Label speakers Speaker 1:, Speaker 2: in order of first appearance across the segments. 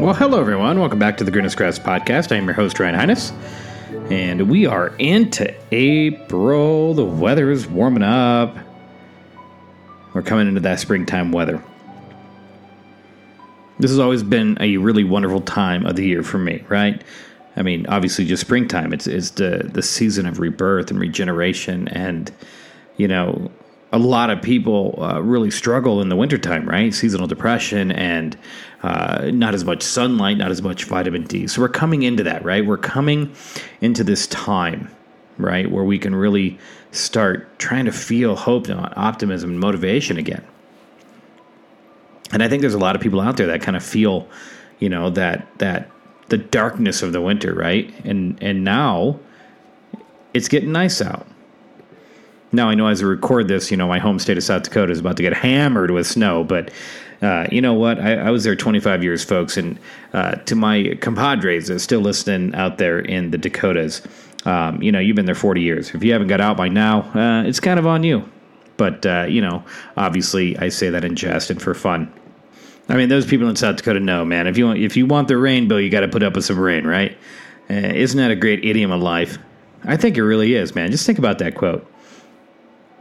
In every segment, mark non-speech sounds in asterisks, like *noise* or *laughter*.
Speaker 1: Well, hello everyone. Welcome back to the Greenest Grass Podcast. I am your host Ryan Highness, and we are into April. The weather is warming up. We're coming into that springtime weather. This has always been a really wonderful time of the year for me, right? I mean, obviously, just springtime. It's it's the the season of rebirth and regeneration, and you know, a lot of people uh, really struggle in the wintertime, right? Seasonal depression and uh, not as much sunlight, not as much vitamin D. So we're coming into that, right? We're coming into this time, right, where we can really start trying to feel hope and optimism and motivation again. And I think there's a lot of people out there that kind of feel, you know, that that the darkness of the winter, right? And and now it's getting nice out now I know as I record this, you know, my home state of South Dakota is about to get hammered with snow, but uh, you know what? I, I, was there 25 years, folks, and uh, to my compadres that still listening out there in the Dakotas, um, you know, you've been there 40 years. If you haven't got out by now, uh, it's kind of on you. But uh, you know, obviously, I say that in jest and for fun. I mean, those people in South Dakota know, man. If you want, if you want the rainbow, you got to put up with some rain, right? Uh, isn't that a great idiom of life? I think it really is, man. Just think about that quote.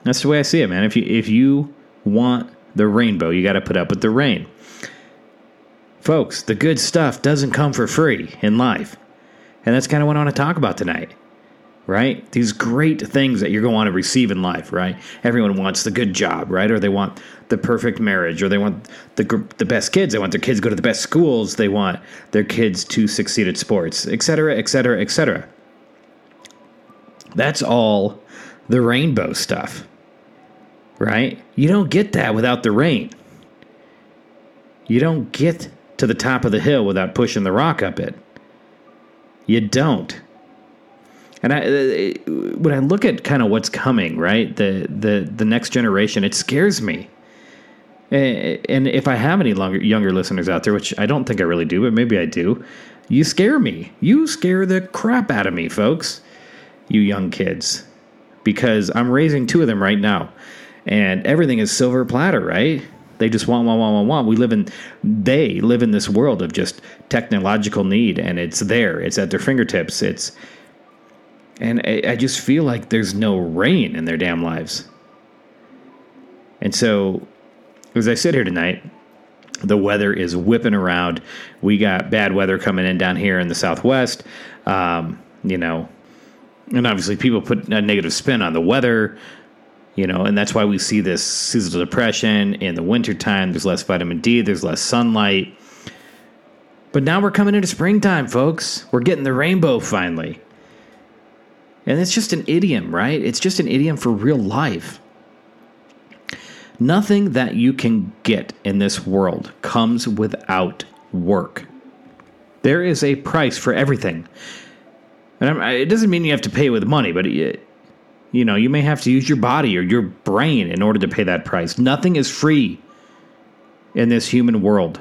Speaker 1: That's the way I see it, man. If you if you want the rainbow, you got to put up with the rain. Folks, the good stuff doesn't come for free in life. And that's kind of what I want to talk about tonight. Right? These great things that you're going to want to receive in life, right? Everyone wants the good job, right? Or they want the perfect marriage, or they want the the best kids. They want their kids to go to the best schools. They want their kids to succeed at sports, etc., etc., etc. That's all the rainbow stuff right? You don't get that without the rain. You don't get to the top of the hill without pushing the rock up it. You don't. And I, uh, when I look at kind of what's coming, right, the the the next generation, it scares me. And if I have any longer, younger listeners out there, which I don't think I really do, but maybe I do, you scare me. You scare the crap out of me, folks. You young kids, because I'm raising two of them right now and everything is silver platter, right? They just want, want, want, want, want. We live in, they live in this world of just technological need, and it's there. It's at their fingertips. It's, and I, I just feel like there's no rain in their damn lives. And so, as I sit here tonight, the weather is whipping around. We got bad weather coming in down here in the southwest. Um, you know, and obviously people put a negative spin on the weather you know, and that's why we see this seasonal depression in the wintertime. There's less vitamin D, there's less sunlight. But now we're coming into springtime, folks. We're getting the rainbow finally. And it's just an idiom, right? It's just an idiom for real life. Nothing that you can get in this world comes without work. There is a price for everything. And it doesn't mean you have to pay with money, but it, you know, you may have to use your body or your brain in order to pay that price. Nothing is free in this human world.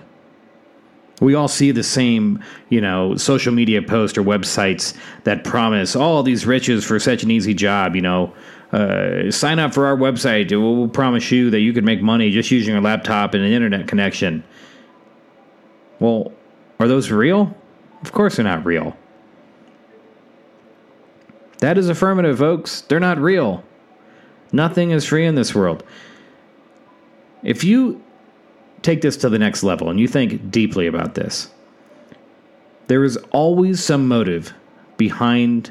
Speaker 1: We all see the same, you know, social media posts or websites that promise all these riches for such an easy job. You know, uh, sign up for our website. We'll promise you that you can make money just using your laptop and an internet connection. Well, are those real? Of course they're not real. That is affirmative, folks. They're not real. Nothing is free in this world. If you take this to the next level and you think deeply about this, there is always some motive behind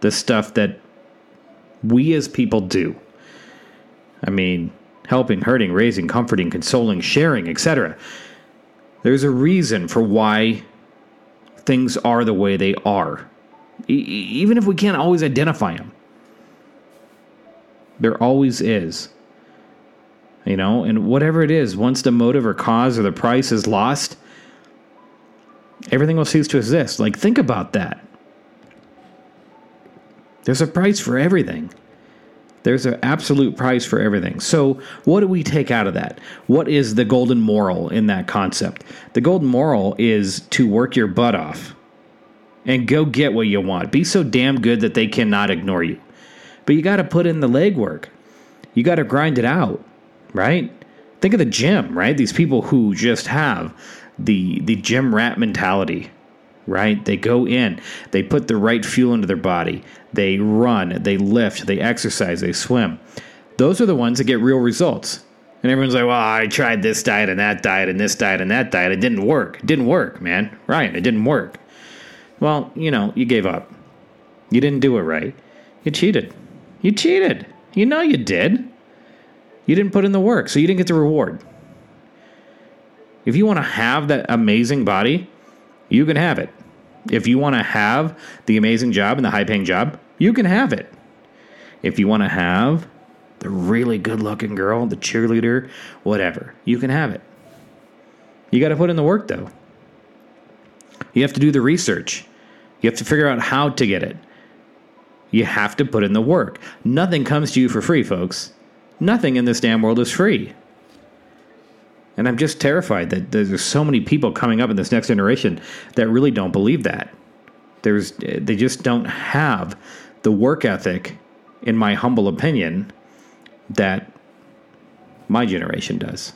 Speaker 1: the stuff that we as people do. I mean, helping, hurting, raising, comforting, consoling, sharing, etc. There's a reason for why things are the way they are even if we can't always identify them. There always is. You know, and whatever it is, once the motive or cause or the price is lost, everything will cease to exist. Like, think about that. There's a price for everything. There's an absolute price for everything. So, what do we take out of that? What is the golden moral in that concept? The golden moral is to work your butt off and go get what you want. Be so damn good that they cannot ignore you. But you got to put in the legwork. You got to grind it out, right? Think of the gym, right? These people who just have the the gym rat mentality, right? They go in, they put the right fuel into their body, they run, they lift, they exercise, they swim. Those are the ones that get real results. And everyone's like, well, I tried this diet and that diet and this diet and that diet. It didn't work. It didn't work, man. Ryan, it didn't work. Well, you know, you gave up. You didn't do it right. You cheated. You cheated. You know you did. You didn't put in the work, so you didn't get the reward. If you want to have that amazing body, you can have it. If you want to have the amazing job and the high paying job, you can have it. If you want to have the really good looking girl, the cheerleader, whatever, you can have it. You got to put in the work though. You have to do the research. You have to figure out how to get it. You have to put in the work. Nothing comes to you for free, folks. Nothing in this damn world is free. And I'm just terrified that there's so many people coming up in this next generation that really don't believe that. There's they just don't have the work ethic in my humble opinion that my generation does.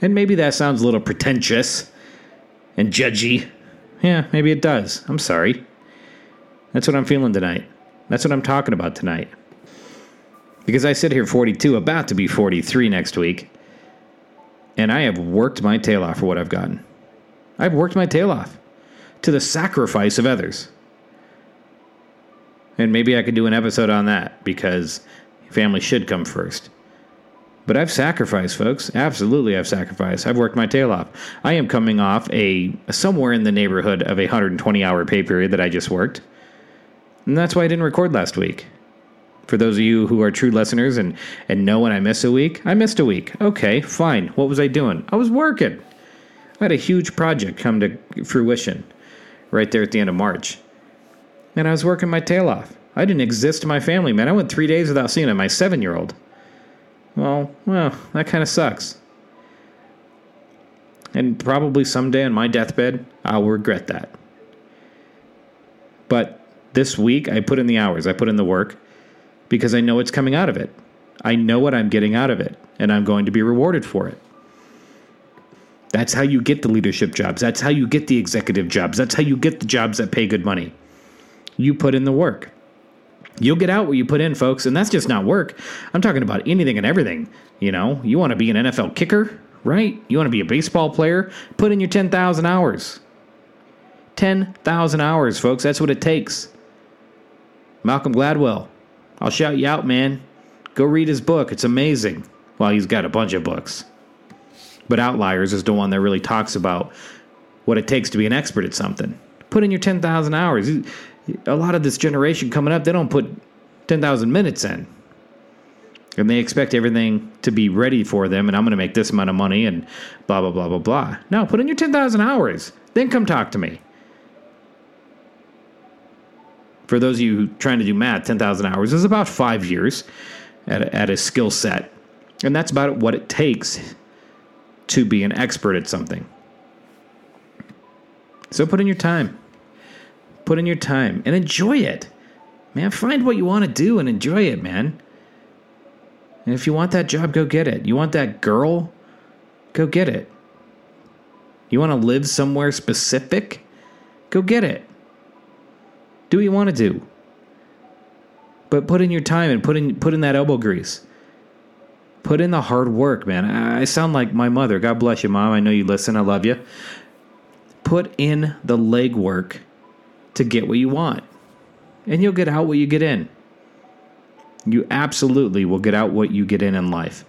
Speaker 1: And maybe that sounds a little pretentious and judgy. Yeah, maybe it does. I'm sorry. That's what I'm feeling tonight. That's what I'm talking about tonight. Because I sit here 42, about to be 43 next week, and I have worked my tail off for what I've gotten. I've worked my tail off to the sacrifice of others. And maybe I could do an episode on that because family should come first. But I've sacrificed, folks. Absolutely, I've sacrificed. I've worked my tail off. I am coming off a somewhere in the neighborhood of a 120 hour pay period that I just worked. And that's why I didn't record last week. For those of you who are true listeners and, and know when I miss a week, I missed a week. Okay, fine. What was I doing? I was working. I had a huge project come to fruition right there at the end of March. And I was working my tail off. I didn't exist to my family, man. I went three days without seeing my seven year old. Well, well, that kind of sucks. And probably someday on my deathbed, I'll regret that. But this week, I put in the hours, I put in the work because I know it's coming out of it. I know what I'm getting out of it, and I'm going to be rewarded for it. That's how you get the leadership jobs. That's how you get the executive jobs. That's how you get the jobs that pay good money. You put in the work. You'll get out what you put in, folks, and that's just not work. I'm talking about anything and everything. You know, you want to be an NFL kicker, right? You want to be a baseball player? Put in your 10,000 hours. 10,000 hours, folks. That's what it takes. Malcolm Gladwell, I'll shout you out, man. Go read his book. It's amazing. Well, he's got a bunch of books. But Outliers is the one that really talks about what it takes to be an expert at something. Put in your 10,000 hours. A lot of this generation coming up, they don't put 10,000 minutes in. And they expect everything to be ready for them, and I'm going to make this amount of money, and blah, blah, blah, blah, blah. No, put in your 10,000 hours. Then come talk to me. For those of you trying to do math, 10,000 hours is about five years at a, at a skill set. And that's about what it takes to be an expert at something. So put in your time. Put in your time and enjoy it. Man, find what you want to do and enjoy it, man. And if you want that job, go get it. You want that girl, go get it. You want to live somewhere specific, go get it. Do what you want to do. But put in your time and put in put in that elbow grease. Put in the hard work, man. I sound like my mother. God bless you, mom. I know you listen. I love you. Put in the legwork to get what you want. And you'll get out what you get in. You absolutely will get out what you get in in life.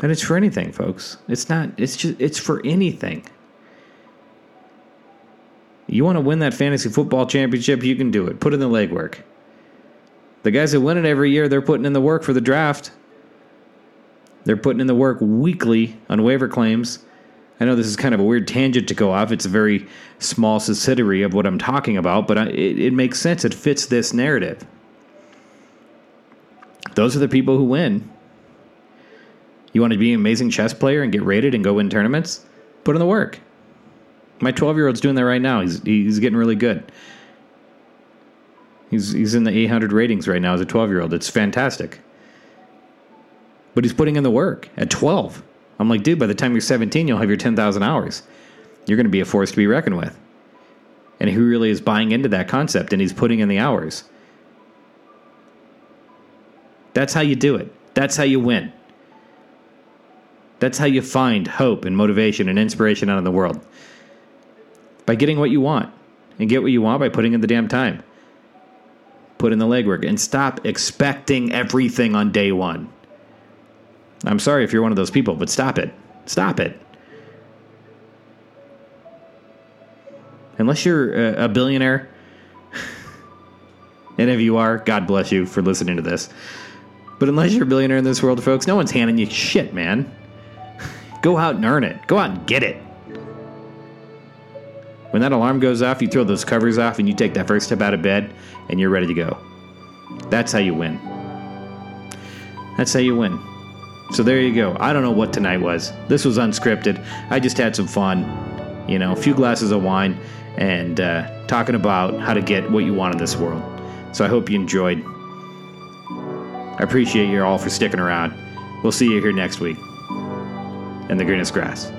Speaker 1: And it's for anything, folks. It's not it's just it's for anything. You want to win that fantasy football championship, you can do it. Put in the legwork. The guys that win it every year, they're putting in the work for the draft. They're putting in the work weekly on waiver claims. I know this is kind of a weird tangent to go off. It's a very small subsidiary of what I'm talking about, but it, it makes sense. It fits this narrative. Those are the people who win. You want to be an amazing chess player and get rated and go win tournaments? Put in the work. My 12 year old's doing that right now. He's he's getting really good. He's he's in the 800 ratings right now as a 12 year old. It's fantastic. But he's putting in the work at 12. I'm like, dude, by the time you're 17, you'll have your 10,000 hours. You're going to be a force to be reckoned with. And he really is buying into that concept and he's putting in the hours. That's how you do it. That's how you win. That's how you find hope and motivation and inspiration out in the world. By getting what you want. And get what you want by putting in the damn time. Put in the legwork and stop expecting everything on day one. I'm sorry if you're one of those people, but stop it. Stop it. Unless you're a, billionaire, *laughs* and if you are, God bless you for listening to this. But unless you're a billionaire in this world, folks, no one's handing you shit, man. *laughs* Go out and earn it. Go out and get it. When that alarm goes off, you throw those covers off and you take that first step out of bed and you're ready to go. That's how you win. That's how you win. So there you go. I don't know what tonight was. This was unscripted. I just had some fun. You know, a few glasses of wine and uh, talking about how to get what you want in this world. So I hope you enjoyed. I appreciate you all for sticking around. We'll see you here next week in the greenest grass.